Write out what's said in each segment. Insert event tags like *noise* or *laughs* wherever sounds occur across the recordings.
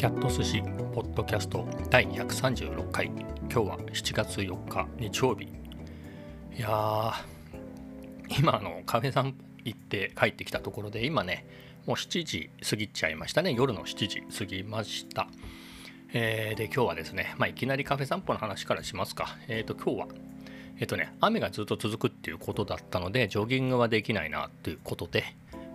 キャット寿司ポッドキャスト第136回。今日は7月4日日曜日。いや今のカフェさん行って帰ってきたところで今ねもう7時過ぎちゃいましたね。夜の7時過ぎました。えー、で今日はですね、まあ、いきなりカフェ散歩の話からしますか。えっ、ー、と今日はえっ、ー、とね雨がずっと続くっていうことだったのでジョギングはできないなということで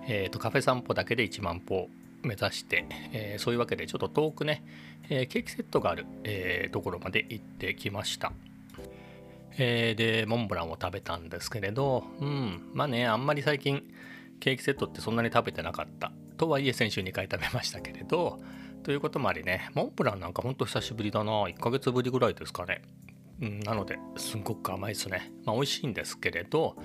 えーと、カフェ散歩だけで1万歩目指して、えー、そういうわけでちょっと遠くね、えー、ケーキセットがある、えー、ところまで行ってきました。えー、で、モンブランを食べたんですけれど、うん、まあね、あんまり最近ケーキセットってそんなに食べてなかった。とはいえ先週2回食べましたけれど、ということもありね、モンブランなんかほんと久しぶりだな、1ヶ月ぶりぐらいですかね。うん、なので、すんごく甘いですね。まあ美味しいんですけれど、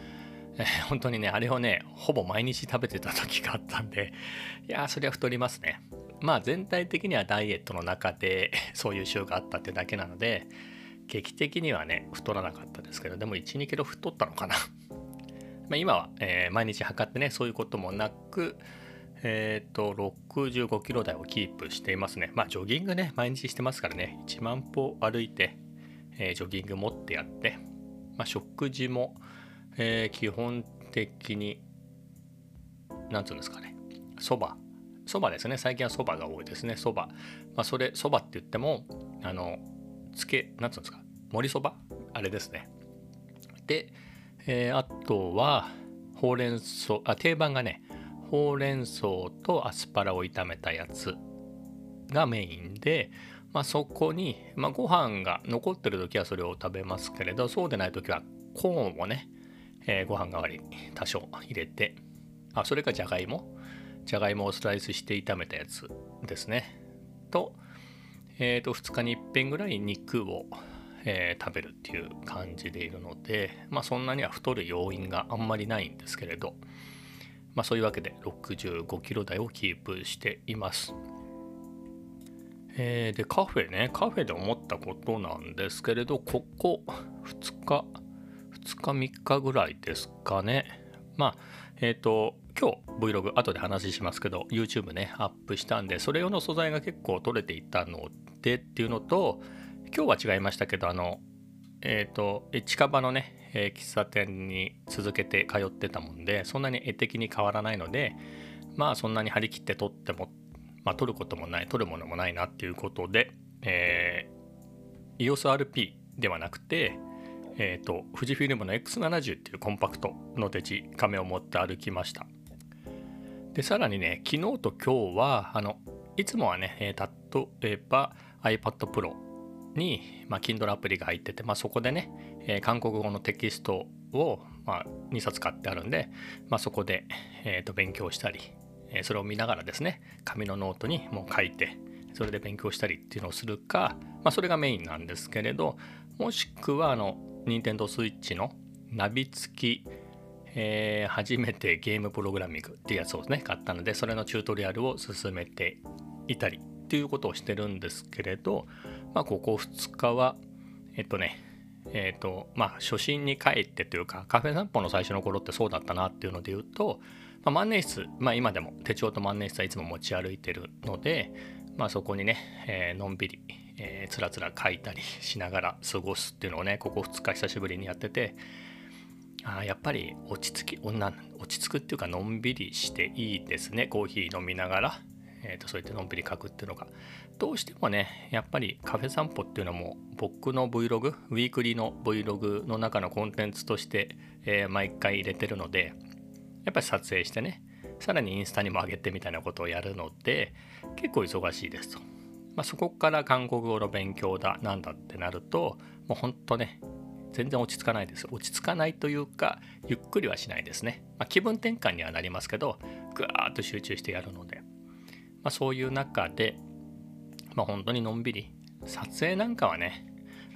えー、本当にね、あれをね、ほぼ毎日食べてた時があったんで、*laughs* いやーそりゃ太りますね。まあ全体的にはダイエットの中で *laughs* そういう週があったってだけなので、劇的にはね、太らなかったですけど、でも1、2キロ太ったのかな。*laughs* まあ今は、えー、毎日測ってね、そういうこともなく、えっ、ー、と、65キロ台をキープしていますね。まあジョギングね、毎日してますからね、1万歩歩いて、えー、ジョギング持ってやって、まあ食事も、えー、基本的に何て言うんですかね。そば。そばですね。最近はそばが多いですね。そば。まあそれそばって言ってもあのつけ何て言うんですか。盛りそば？あれですね。で、えー、あとはほうれん草。あ定番がねほうれん草とアスパラを炒めたやつがメインで、まあ、そこに、まあ、ご飯が残ってる時はそれを食べますけれどそうでない時はコーンをねえー、ご飯代わり多少入れてあそれかじゃがいも？じゃがいもをスライスして炒めたやつですね。と,、えー、と2日に1遍ぐらい肉を、えー、食べるっていう感じでいるのでまあそんなには太る要因があんまりないんですけれどまあそういうわけで65キロ台をキープしています。え、でカフェね。カフェで思ったことなんですけれどここ2日2日3日ぐらいですかね。まあ、えっ、ー、と、今日 Vlog 後で話しますけど YouTube ねアップしたんでそれ用の素材が結構取れていたのでっていうのと今日は違いましたけどあのえっ、ー、と近場のね、えー、喫茶店に続けて通ってたもんでそんなに絵的に変わらないのでまあそんなに張り切って撮ってもまあ撮ることもない撮るものもないなっていうことで、えー、EOSRP ではなくてえーと、富士フィルムの X70 っていうコンパクトのデジカメを持って歩きました。でさらにね昨日と今日はあのいつもはね例えば iPad Pro に、まあ、Kindle アプリが入ってて、まあ、そこでね、えー、韓国語のテキストを、まあ、2冊買ってあるんで、まあ、そこで、えー、と勉強したり、えー、それを見ながらですね紙のノートにもう書いてそれで勉強したりっていうのをするか、まあ、それがメインなんですけれどもしくはあの任天堂スイッチのナビ付き、えー、初めてゲームプログラミングっていうやつをね買ったのでそれのチュートリアルを進めていたりっていうことをしてるんですけれどまあここ2日はえっとねえっ、とまあ初心に帰ってというかカフェ散歩の最初の頃ってそうだったなっていうので言うと、まあ、万年筆まあ今でも手帳と万年筆はいつも持ち歩いてるのでまあそこにね、えー、のんびりえー、つらつら書いたりしながら過ごすっていうのをねここ2日久しぶりにやっててあやっぱり落ち着き女落ち着くっていうかのんびりしていいですねコーヒー飲みながら、えーと、そうやってのんびり書くっていうのがどうしてもねやっぱりカフェ散歩っていうのも僕の Vlog ウィークリーの Vlog の中のコンテンツとして、えー、毎回入れてるのでやっぱり撮影してねさらにインスタにも上げてみたいなことをやるので結構忙しいですと。まあ、そこから韓国語の勉強だなんだってなるともうほんとね全然落ち着かないです落ち着かないというかゆっくりはしないですね、まあ、気分転換にはなりますけどぐわーっと集中してやるので、まあ、そういう中で、まあ、本当にのんびり撮影なんかはね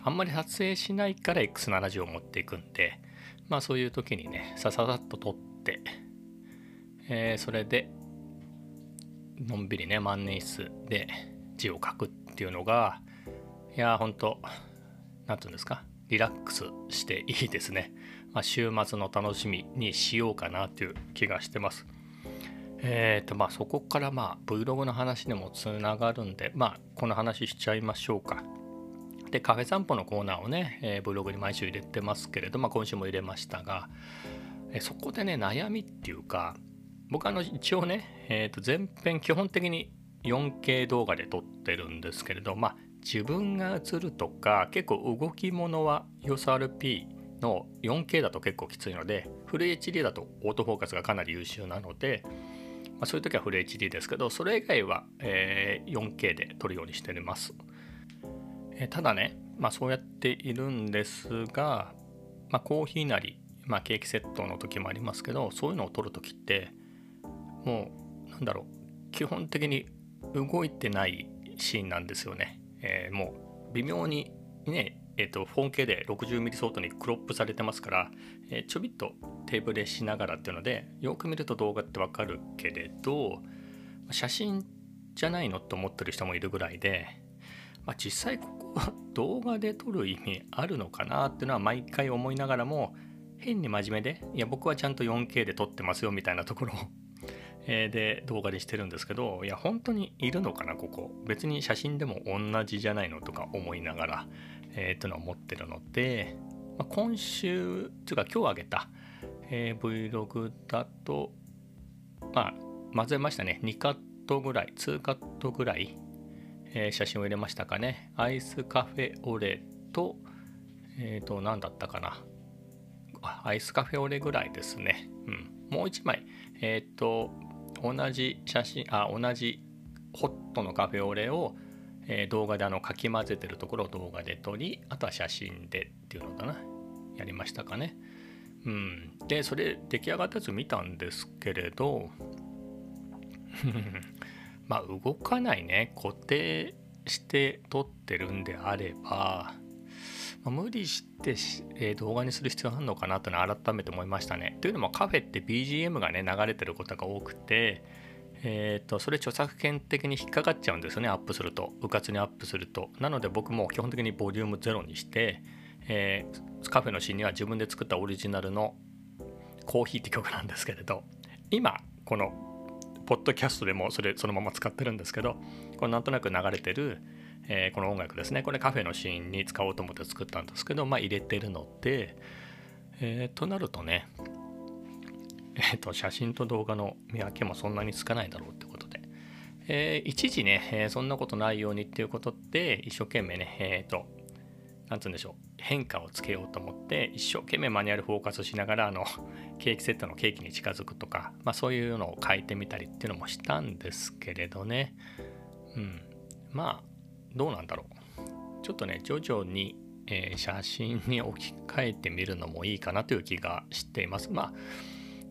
あんまり撮影しないから X70 を持っていくんでまあそういう時にねさささっと撮って、えー、それでのんびりね万年筆で字を書くっていうのがいや本当何て言うんですかリラックスしていいですね、まあ、週末の楽しみにしようかなという気がしてますえーとまあ、そこからまあ Vlog の話にもつながるんで、まあ、この話しちゃいましょうか。でカフェ散歩のコーナーをね、えー、ブログに毎週入れてますけれど、まあ、今週も入れましたが、えー、そこでね悩みっていうか僕あの一応ね、えー、と前編基本的に 4K 動画で撮ってるんですけれどまあ自分が映るとか結構動き物は EOSRP の 4K だと結構きついのでフル HD だとオートフォーカスがかなり優秀なので、まあ、そういう時はフル HD ですけどそれ以外は、えー、4K で撮るようにしてます。えただね、まあ、そうやっているんですが、まあ、コーヒーなり、まあ、ケーキセットの時もありますけどそういうのを取る時ってもうなんだろう基本的に動いてないシーンなんですよね。えー、もう微妙にねえーと、4K で 60mm 相当にクロップされてますから、えー、ちょびっとテーブルしながらっていうのでよく見ると動画ってわかるけれど写真じゃないのって思ってる人もいるぐらいで、まあ、実際ここは動画で撮る意味あるのかなっていうのは毎回思いながらも変に真面目でいや僕はちゃんと 4K で撮ってますよみたいなところをで動画にしてるんですけどいや本当にいるのかなここ別に写真でも同じじゃないのとか思いながらえー、とのを思ってるので、まあ、今週というか今日あげた、えー、Vlog だとまあ混ぜましたね2カットぐらい2カットぐらいえー、写真を入れましたかね。アイスカフェオレと、えっ、ー、と、何だったかな。アイスカフェオレぐらいですね。うん。もう一枚、えっ、ー、と、同じ写真、あ、同じホットのカフェオレを、えー、動画であのかき混ぜてるところを動画で撮り、あとは写真でっていうのかな。やりましたかね。うん。で、それ出来上がったやつ見たんですけれど、*laughs* まあ動かないね固定して撮ってるんであれば、ま、無理して、え、動画にする必要あるのかなというのは改めて思いましたね。というのもカフェって BGM がね流れてることが多くて、えーと、それ著作権的に引っかかっちゃうんですよねアップするとうかつにアップすると。なので僕も基本的にボリュームゼロにして、えー、カフェのシーンには自分で作ったオリジナルのコーヒーって曲なんですけれど今このポッドキャストでもそれそのまま使ってるんですけどこれなんとなく流れてる、えー、この音楽ですね。これカフェのシーンに使おうと思って作ったんですけどまあ入れてるので、えー、となるとねえっ、ー、と写真と動画の見分けもそんなにつかないだろうってことで、えー、一時ね、え、そんなことないようにっていうことで一生懸命ねえっ、となんつうんでしょう変化をつけようと思って一生懸命マニュアルフォーカスしながらあのケーキセットのケーキに近づくとか、まあ、そういうのを書いてみたりっていうのもしたんですけれどね。うん。まあどうなんだろう。ちょっとね徐々に、えー、写真に置き換えてみるのもいいかなという気がしています。まあ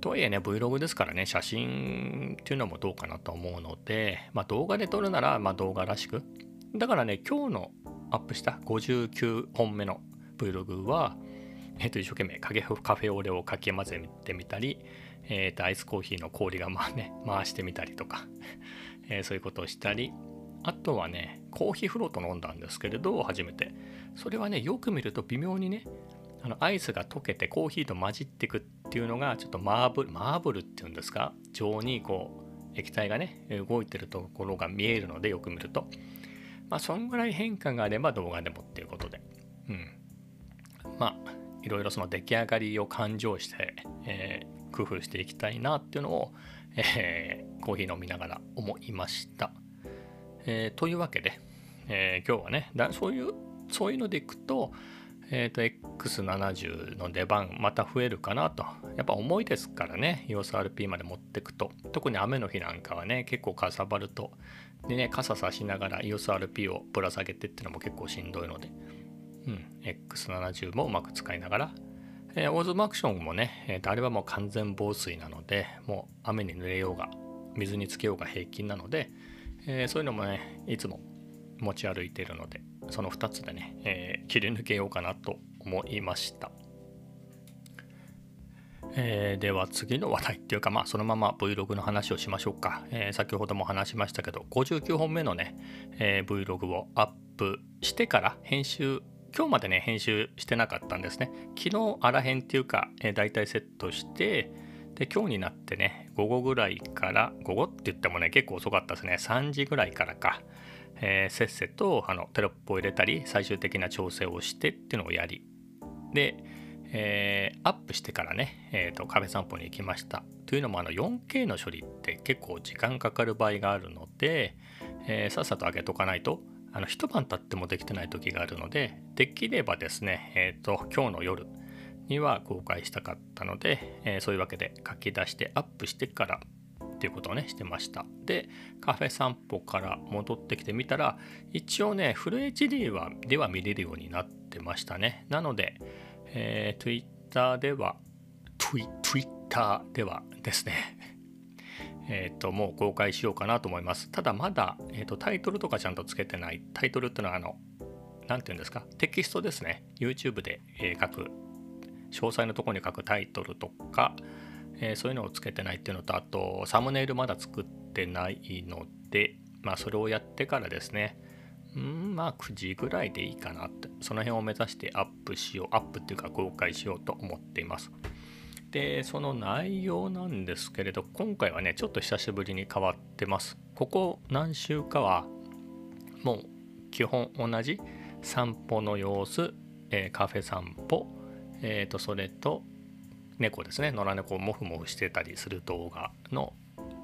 とはいえね Vlog ですからね写真っていうのもどうかなと思うので、まあ、動画で撮るなら、まあ、動画らしく。だからね今日のアップした59本目の Vlog は、えー、と一生懸命カフェオレをかき混ぜてみたり、えー、とアイスコーヒーの氷がまあ、ね、回してみたりとか、えー、そういうことをしたりあとはねコーヒーフロート飲んだんですけれど初めてそれはねよく見ると微妙にねあのアイスが溶けてコーヒーと混じっていくっていうのがちょっとマーブルマーブルっていうんですか？状にこう液体がね動いてるところが見えるのでよく見るとまあ、そんぐらい変化があれば動画でもっていうことで、うん。まあ、いろいろその出来上がりを勘定して、えー、工夫していきたいなっていうのを、えー、コーヒー飲みながら思いました。えー、というわけで、え今日はねだそういう、そういうのでいくと、えっ、と、X70 の出番また増えるかなと。やっぱ重いですからね、EOSRP まで持ってくと。特に雨の日なんかはね、結構かさばると、でね、傘さしながら EOSRP をぶら下げてってのも結構しんどいので、うん、X70 もうまく使いながら、えー、オーズマクションもね、えー、あれはもう完全防水なので、もう雨に濡れようが、水につけようが平均なので、えー、そういうのもね、いつも持ち歩いているので、その2つでね、えー、切り抜けようかなと思いました。えー、では次の話題っていうかまあそのまま Vlog の話をしましょうか、えー、先ほども話しましたけど59本目のね、えー、Vlog をアップしてから編集今日までね編集してなかったんですね昨日あらへんっていうか、えー、大体セットしてで今日になってね午後ぐらいから午後って言ってもね結構遅かったですね。3時ぐらいからか、えー、せっせとあのテロップを入れたり最終的な調整をしてっていうのをやり。で、えー、アップしてからね、えーと、カフェ散歩に行きました。というのもあの 4K の処理って結構時間かかる場合があるので、えー、さっさと上げとかないとあの一晩経ってもできてない時があるのでできればですね、えーと今日の夜には公開したかったので、えー、そういうわけで書き出してアップしてからっていうことをねしてました。でカフェ散歩から戻ってきてみたら一応ねフル HD はでは見れるようになってましたね。なので、えー、Twitter では Twitter ではですね *laughs* えっ、ともう公開しようかなと思います。ただまだ、えーと、タイトルとかちゃんとつけてない。タイトルってのはあの何て言うんですか？テキストですね。YouTube で、えー、書く詳細のとこに書くタイトルとか、えー、そういうのをつけてないっていうのとあとサムネイルまだ作ってないのでまあそれをやってからですね。うんまあ9時ぐらいでいいかなって。その辺を目指してアップしようアップっていうか公開しようと思っています。でその内容なんですけれど今回はねちょっと久しぶりに変わってます。ここ何週かはもう基本同じ散歩の様子、えー、カフェ散歩えー、とそれと猫ですね。野良猫をモフモフしてたりする動画の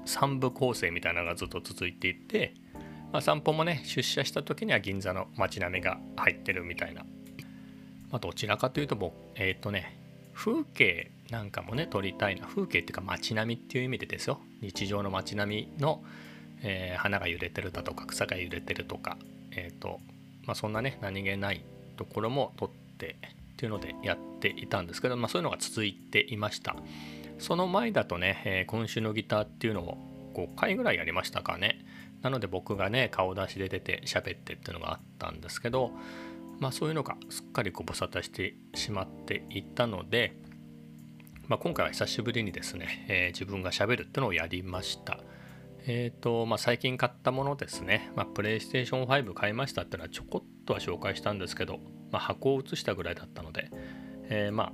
3部構成みたいなのがずっと続いていて、まあ、散歩もね出社した時には銀座の街並みが入ってるみたいな、まあ、どちらかというともうえっ、ー、とね風景なんかもね撮りたいな。風景っていうか街並みっていう意味でですよ。日常の街並みの、えー、花が揺れてるだとか草が揺れてるとかえっ、ー、とまあそんなね何気ないところも撮ってっていうのでやっていたんですけど、まあ、そういうのが続いていました。その前だとね、えー、今週のギターっていうのを5回ぐらいやりましたかね。なので僕がね顔出しで出て喋ってっていうのがあったんですけどまあそういうのがすっかりご無沙汰してしまっていたので、まあ、今回は久しぶりにですね、えー、自分がしゃべるっていうのをやりました。え、ー、とまあ最近買ったものですね、まあ、プレイステーション5買いましたってのはちょこっとは紹介したんですけどまあ、箱を写したぐらいだったので、えー、まあ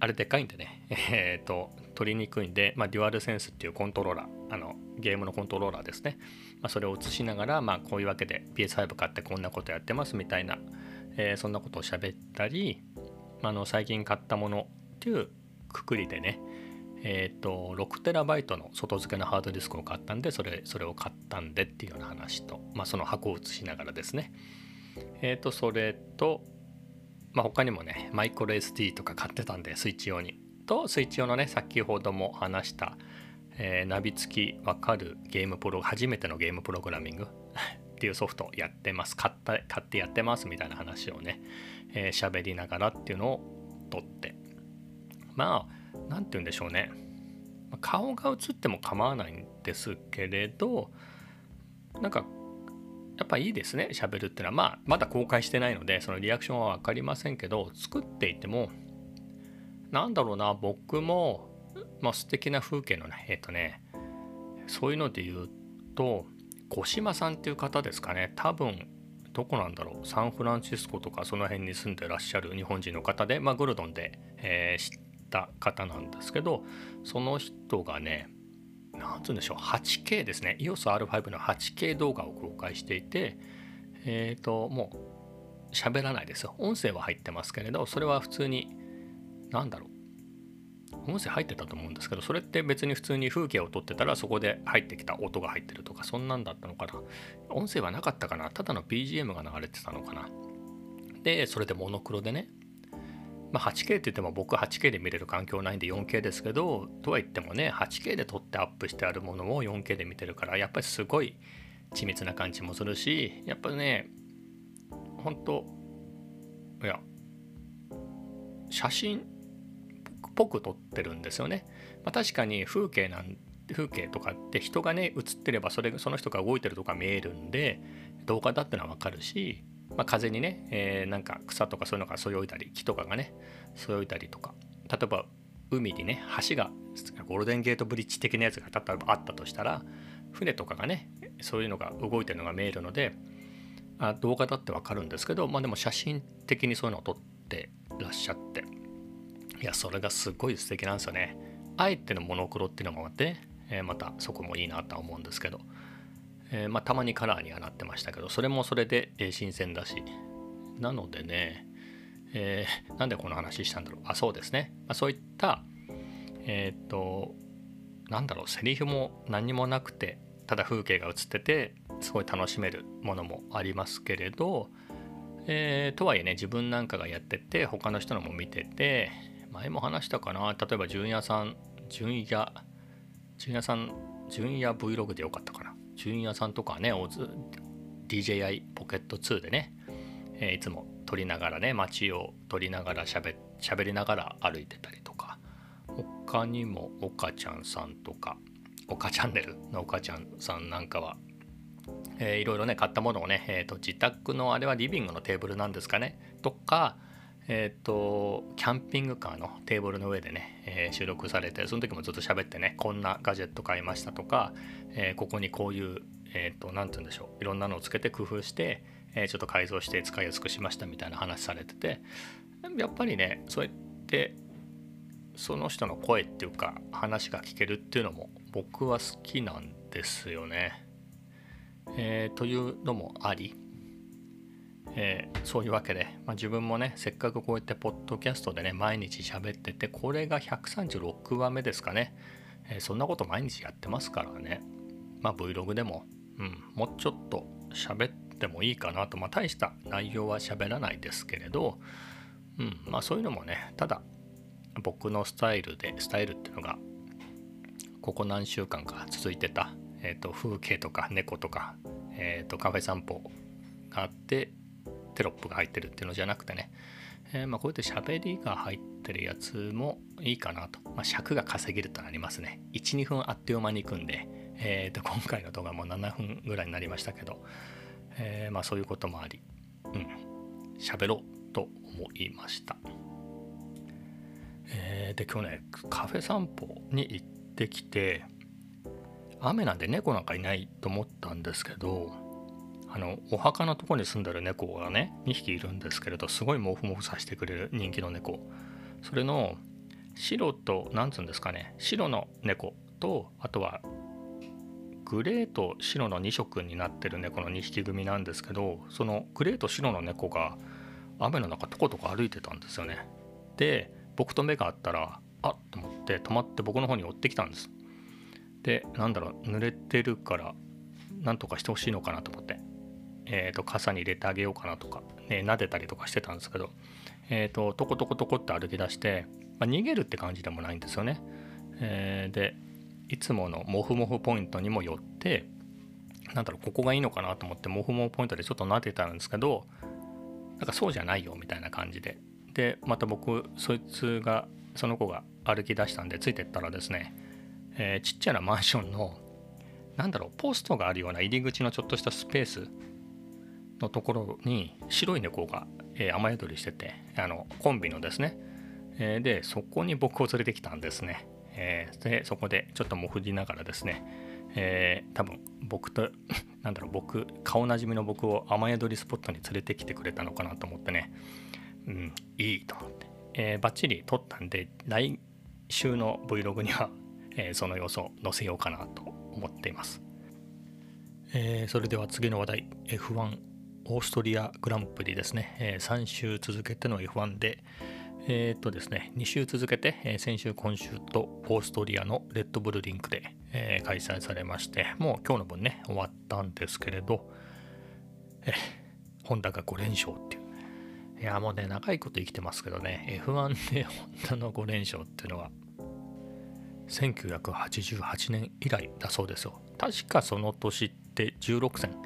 あれでかいんでね、*laughs* えーと、取りにくいんで、まあ、デュアルセンスっていうコントローラーあのゲームのコントローラーですね、まあ、それを写しながら、まあ、こういうわけで PS5 買ってこんなことやってますみたいな、えー、そんなことを喋ったり、まあ、の最近買ったものっていうくくりでねえっ、ー、と 6TB の外付けのハードディスクを買ったんでそれそれを買ったんでっていうような話と、まあ、その箱を写しながらですね。えっ、ー、とそれと、まあ、他にもねマイクロ SD とか買ってたんでスイッチ用にとスイッチ用のね先ほども話した、えー、ナビ付きわかるゲームプロ初めてのゲームプログラミング *laughs* っていうソフトやってます。買った買ってやってますみたいな話をね喋、えー、りながらっていうのを撮って。まあ何て言うんでしょうね。顔が映っても構わないんですけれどなんかやっぱいいですね喋るっていうのは。まあまだ公開してないのでそのリアクションは分かりませんけど作っていてもなんだろうな僕も、まあ、素敵な風景のねえっ、とねそういうので言うと五島さんっていう方ですかね。多分どこなんだろう。サンフランシスコとかその辺に住んでらっしゃる日本人の方で、まあ、グルドンで、えー、知った方なんですけどその人がねなんつうんでしょう 8K ですね。EOSR5 の 8K 動画を公開していてえっ、ー、ともう喋らないですよ。音声は入ってますけれどそれは普通に何だろう。音声入ってたと思うんですけどそれって別に普通に風景を撮ってたらそこで入ってきた音が入ってるとかそんなんだったのかな。音声はなかったかな。ただの BGM が流れてたのかな。でそれでモノクロでねまあ、8K って言っても僕 8K で見れる環境ないんで 4K ですけどとは言ってもね 8K で撮ってアップしてあるものを 4K で見てるからやっぱりすごい緻密な感じもするしやっぱね本当いや写真っぽく撮ってるんですよね、まあ、確かに風景なん風景とかって人がね映ってればそれその人が動いてるとか見えるんで動画だってのは分かるしまあ、風にね、えー、なんか草とかそういうのがそよいだり木とかがねそよいだりとか。例えば海にね橋がゴールデンゲートブリッジ的なやつが例えばあったとしたら船とかがねそういうのが動いてるのが見えるのであ動画だってわかるんですけどまあでも写真的にそういうのを撮ってらっしゃって。いやそれがすごい素敵なんですよね。あえてのモノクロっていうのもあって、えー、またそこもいいなとは思うんですけど、えー、まあ、たまにカラーにはなってましたけどそれもそれで、え新鮮だし。なのでね、えー、なんでこの話したんだろう。あそうですね、まあ、そういったえっ、となんだろうセリフも何もなくてただ風景が映っててすごい楽しめるものもありますけれど、えー、とはいえね自分なんかがやってて他の人のも見てて前も話したかな。例えば純也さん純也純也さん純也 Vlog でよかったかな。純也さんとかね DJI ポケット2でね、えー、いつも撮りながらね街を撮りながらしゃべりながら歩いてたりとか他にも岡ちゃんさんとか岡チャンネルの岡ちゃんさんなんかは、えー、いろいろね買ったものをね、えーと、自宅のあれはリビングのテーブルなんですかねとかえっ、ー、とキャンピングカーのテーブルの上でね、えー、収録されてその時もずっと喋ってねこんなガジェット買いましたとか、えー、ここにこういうえっ、と何て言うんでしょういろんなのをつけて工夫して、えちょっと改造して使いやすくしましたみたいな話されててやっぱりねそうやってその人の声っていうか話が聞けるっていうのも僕は好きなんですよね。え、というのもあり、えー、そういうわけで、まあ、自分もねせっかくこうやってポッドキャストでね毎日喋っててこれが136話目ですかね、えー、そんなこと毎日やってますからね。まあ Vlog でも、うん、もうちょっと喋ってもいいかなと。まあ大した内容は喋らないですけれど、うん、まあそういうのもねただ僕のスタイルでスタイルっていうのがここ何週間か続いてた、えーと、風景とか猫とか、えーと、カフェ散歩があってテロップが入ってるっていうのじゃなくてね、えー、まあ、こうやって喋りが入ってるやつもいいかなと、まあ、尺が稼げるとなりますね。12分あっという間に行くんで、えーと、今回の動画も7分ぐらいになりましたけど、えー、まあ、そういうこともあり。うん。喋ろうと思いました。えー、で今日ねカフェ散歩に行ってきて雨なんで猫なんかいないと思ったんですけどあのお墓のとこに住んでる猫がね2匹いるんですけれどすごいモフモフさせてくれる人気の猫。それの白と何つうんですかね白の猫とあとはグレーと白の2色になってる猫の2匹組なんですけどそのグレーと白の猫が雨の中とことこ歩いてたんですよね。で僕と目が合ったらあっと思って止まって僕の方に追ってきたんです。でなんだろう濡れてるからなんとかしてほしいのかなと思って。えーと、傘に入れてあげようかなとか、ね、撫でたりとかしてたんですけど、えーと、とトコトコトコって歩き出して、まあ、逃げるって感じでもないんですよね。えー、でいつものモフモフポイントにもよってなんだろうここがいいのかなと思ってモフモフポイントでちょっと撫でたんですけどなんかそうじゃないよみたいな感じででまた僕そいつがその子が歩き出したんでついてったらですね、えー、ちっちゃなマンションのなんだろうポストがあるような入り口のちょっとしたスペースのところに白い猫が、えー、雨宿りしててあのコンビのですね、えー、でそこに僕を連れてきたんですね、えー、でそこでちょっともふりながらですね、えー、多分僕と *laughs* なんだろう僕顔なじみの僕を雨宿りスポットに連れてきてくれたのかなと思ってね。うん、いいと思って、えー、バッチリ撮ったんで来週の Vlog には、*laughs* え、その様子を載せようかなと思っています、え、それでは次の話題 F1 オーストリアグランプリですね、え、3週続けての F1 でえー、っとですね、2週続けて、え、先週、今週とオーストリアのレッドブルリンクで、え、開催されまして、もう今日の分ね、終わったんですけれど、え、ホンダが5連勝っていういや、もうね、長いこと生きてますけどね、F1 でホンダの5連勝っていうのは、1988年以来だそうですよ。確かその年って16戦、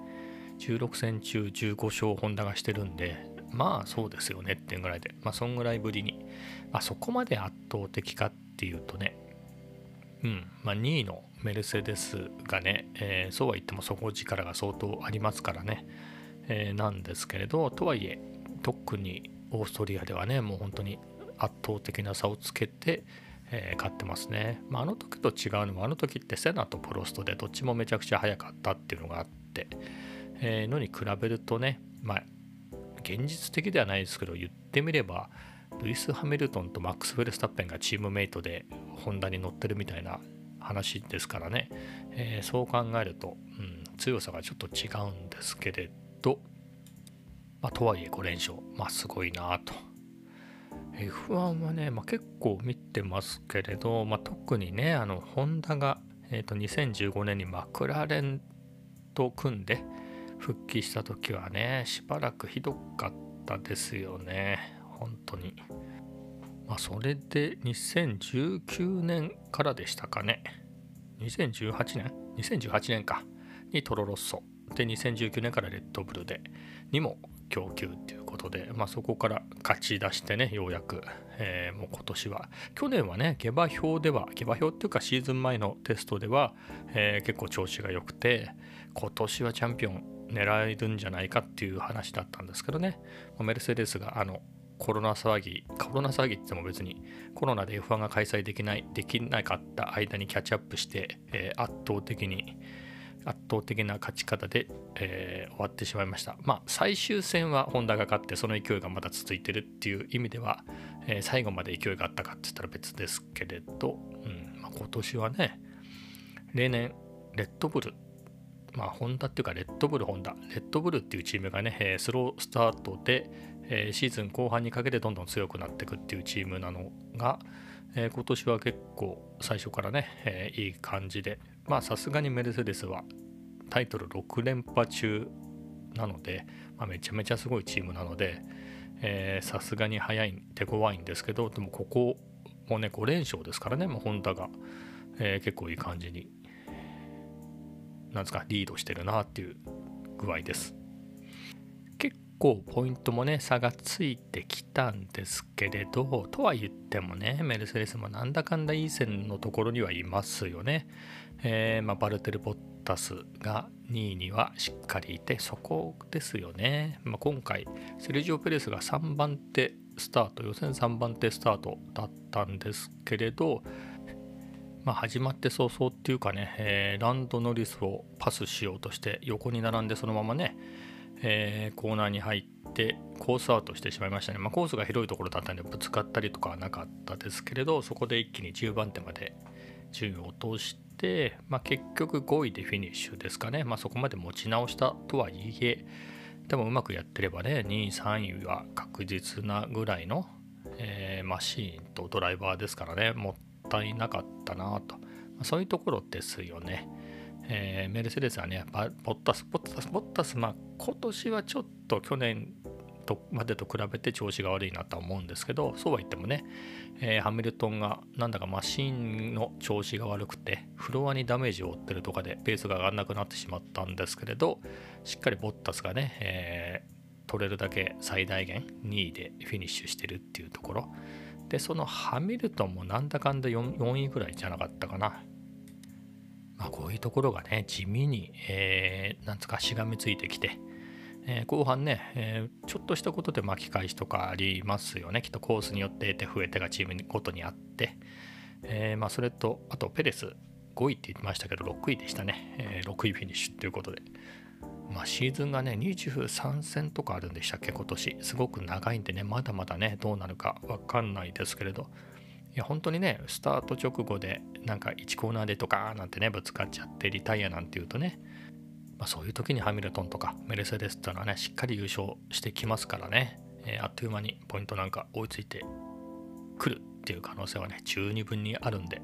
16戦中15勝ホンダがしてるんで、まあそうですよねっていうぐらいで、まあそんぐらいぶりに、まあそこまで圧倒的かっていうとね、うん、まあ2位のメルセデスがね、えー、そうは言っても底力が相当ありますからね、えー、なんですけれど、とはいえ、特にオーストリアではねもう本当に圧倒的な差をつけて、えー、勝ってますね、まあ、あの時と違うのもあの時ってセナとプロストでどっちもめちゃくちゃ速かったっていうのがあって、のに比べるとねまあ現実的ではないですけど言ってみればルイス・ハミルトンとマックス・フェルスタッペンがチームメイトでホンダに乗ってるみたいな話ですからね、えー、そう考えると、うん、強さがちょっと違うんですけれど、まあ、とはいえ5連勝、まあ、すごいなと。F1 はね、まあ、結構見てますけれど、まあ、特にね、あのホンダが、えー、と2015年にマクラーレンと組んで復帰した時はね、しばらくひどかったですよね。本当に。まあ、それで2019年からでしたかね。2018年 ?2018 年か。にトロロッソ。で、2019年からレッドブルでにも供給っていうことで、まあ、そこから勝ち出してね、ようやく、えー、もう今年は、去年はね、下馬評では、下馬評っていうかシーズン前のテストでは、えー、結構調子が良くて、今年はチャンピオン狙えるんじゃないかっていう話だったんですけどね、メルセデスがあのコロナ騒ぎ、コロナ騒ぎって言っても別にコロナで F1 が開催できない、できなかった間にキャッチアップして、えー、圧倒的に、圧倒的な勝ち方で、えー、終わってしまいました。まあ最終戦はホンダが勝ってその勢いがまだ続いてるっていう意味では、えー、最後まで勢いがあったかって言ったら別ですけれど、うんまあ、今年はね、例年レッドブルまあ、ホンダっていうか、レッドブル、ホンダ。レッドブルっていうチームがね、スロースタートで、えシーズン後半にかけてどんどん強くなっていくっていうチームなのが、え今年は結構最初からね、えいい感じで、まあさすがにメルセデスはタイトル6連覇中なので、まあ、めちゃめちゃすごいチームなので、さすがに早い、手強いんですけど、でもここもね、5連勝ですからね、もうホンダが、えー、結構いい感じになんですかリードしてるなっていう具合です。結構ポイントもね差がついてきたんですけれどとは言ってもねメルセデスもなんだかんだいい線のところにはいますよね、えー、まあ、バルテル・ボッタスが2位にはしっかりいてそこですよね、まあ、今回セルジオ・ペレスが3番手スタート予選3番手スタートだったんですけれどまあ、始まって早々っていうかね、えー、ランドノリスをパスしようとして横に並んでそのままね、えー、コーナーに入ってコースアウトしてしまいましたね、まあ、コースが広いところだったんでぶつかったりとかはなかったですけれどそこで一気に10番手まで順位を落として、まあ、結局5位でフィニッシュですかね、まあ、そこまで持ち直したとはいえでもうまくやってればね2位3位は確実なぐらいの、えー、マシーンとドライバーですからね。もったいなかったなとま、そういうところですよね。えー、メルセデスはね、ボッタス、ボッタス、ボッタス、まあ今年はちょっと去年とまでと比べて調子が悪いなとは思うんですけど、そうは言ってもね、えー、ハミルトンがなんだかマシンの調子が悪くて、フロアにダメージを負ってるとかでペースが上がらなくなってしまったんですけれど、しっかりボッタスがね、えー、取れるだけ最大限2位でフィニッシュしてるっていうところ。でそのハミルトンもなんだかんだ 4, 4位ぐらいじゃなかったかな。まあ、こういうところがね地味に、えー、なんつかしがみついてきて、えー、後半ね、えー、ちょっとしたことで巻き返しとかありますよね。きっとコースによって得て増えてがチームごとにあって、え、まあ、それとあとペレス5位って言ってましたけど6位でしたね、え6位フィニッシュということで、まあ、シーズンがね、23戦とかあるんでしたっけ、今年。すごく長いんでね、まだまだね、どうなるかわかんないですけれど、いや、本当にね、スタート直後で、なんか1コーナーでとかなんてね、ぶつかっちゃってリタイアなんていうとね、まあ、そういう時にハミルトンとかメルセデスっていうのはね、しっかり優勝してきますからね、えー、あっという間にポイントなんか追いついてくるっていう可能性はね、十二分にあるんで、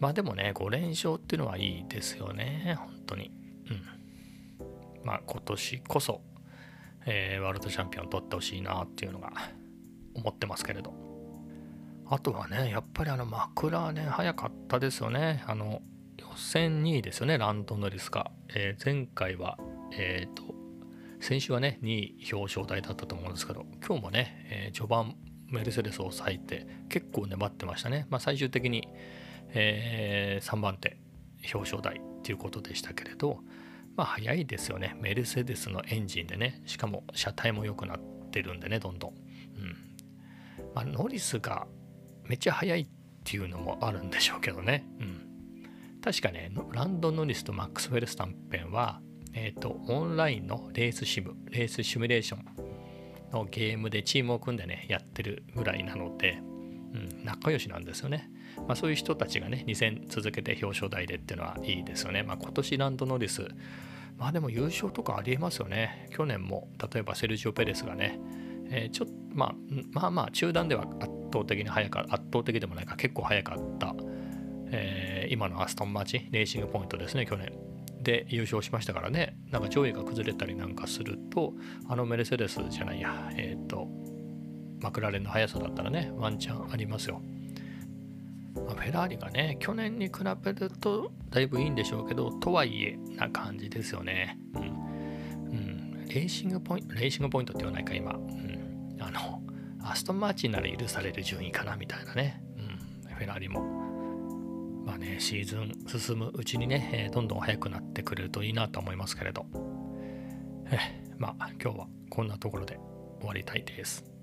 まあでもね、5連勝っていうのはいいですよね、本当に。うん。まあ、今年こそ、えー、ワールドチャンピオン取ってほしいなっていうのが思ってますけれど。あとはね、やっぱりあのマクラーね、早かったですよね。あの予選2位ですよね、ランドノリスが。えー、前回は、えっ、ー、と、先週はね、2位表彰台だったと思うんですけど、今日もね、えー、序盤メルセデスを抑えて結構粘ってましたね。まあ、最終的に、えー、3番手表彰台っていうことでしたけれど、まあ早いですよね。メルセデスのエンジンでね、しかも車体も良くなってるんでね、どんどん。うん。まあ、ノリスがめっちゃ速いっていうのもあるんでしょうけどね。うん。確かね、ランド・ノリスとマックス・フェルスタンペンは、えっ、ー、と、オンラインのレースシム、レースシミュレーションのゲームでチームを組んでねやってるぐらいなので、うん、仲良しなんですよね。まあ、そういう人たちがね2戦続けて表彰台でっていうのはいいですよね。まあ、今年ランドノリスまあでも優勝とかありえますよね。去年も例えばセルジオ・ペレスがね、えー、ちょまあ、まあまあ中段では圧倒的に速か圧倒的でもないか結構速かった、えー、今のアストンマーチレーシングポイントですね去年で優勝しましたからねなんか上位が崩れたりなんかするとあのメルセデスじゃないやえっ、ー、とマクラーレンの速さだったらねワンチャンありますよまあ、フェラーリがね、去年に比べるとだいぶいいんでしょうけど、とはいえな感じですよね。うん。うん、レーシングポイント、レーシングポイントって言わないか、今。うん。あの、アストンマーチンなら許される順位かな、みたいなね。うん。フェラーリも。まあね、シーズン進むうちにね、えー、どんどん速くなってくれるといいなと思いますけれど。えまあ、今日はこんなところで終わりたいです。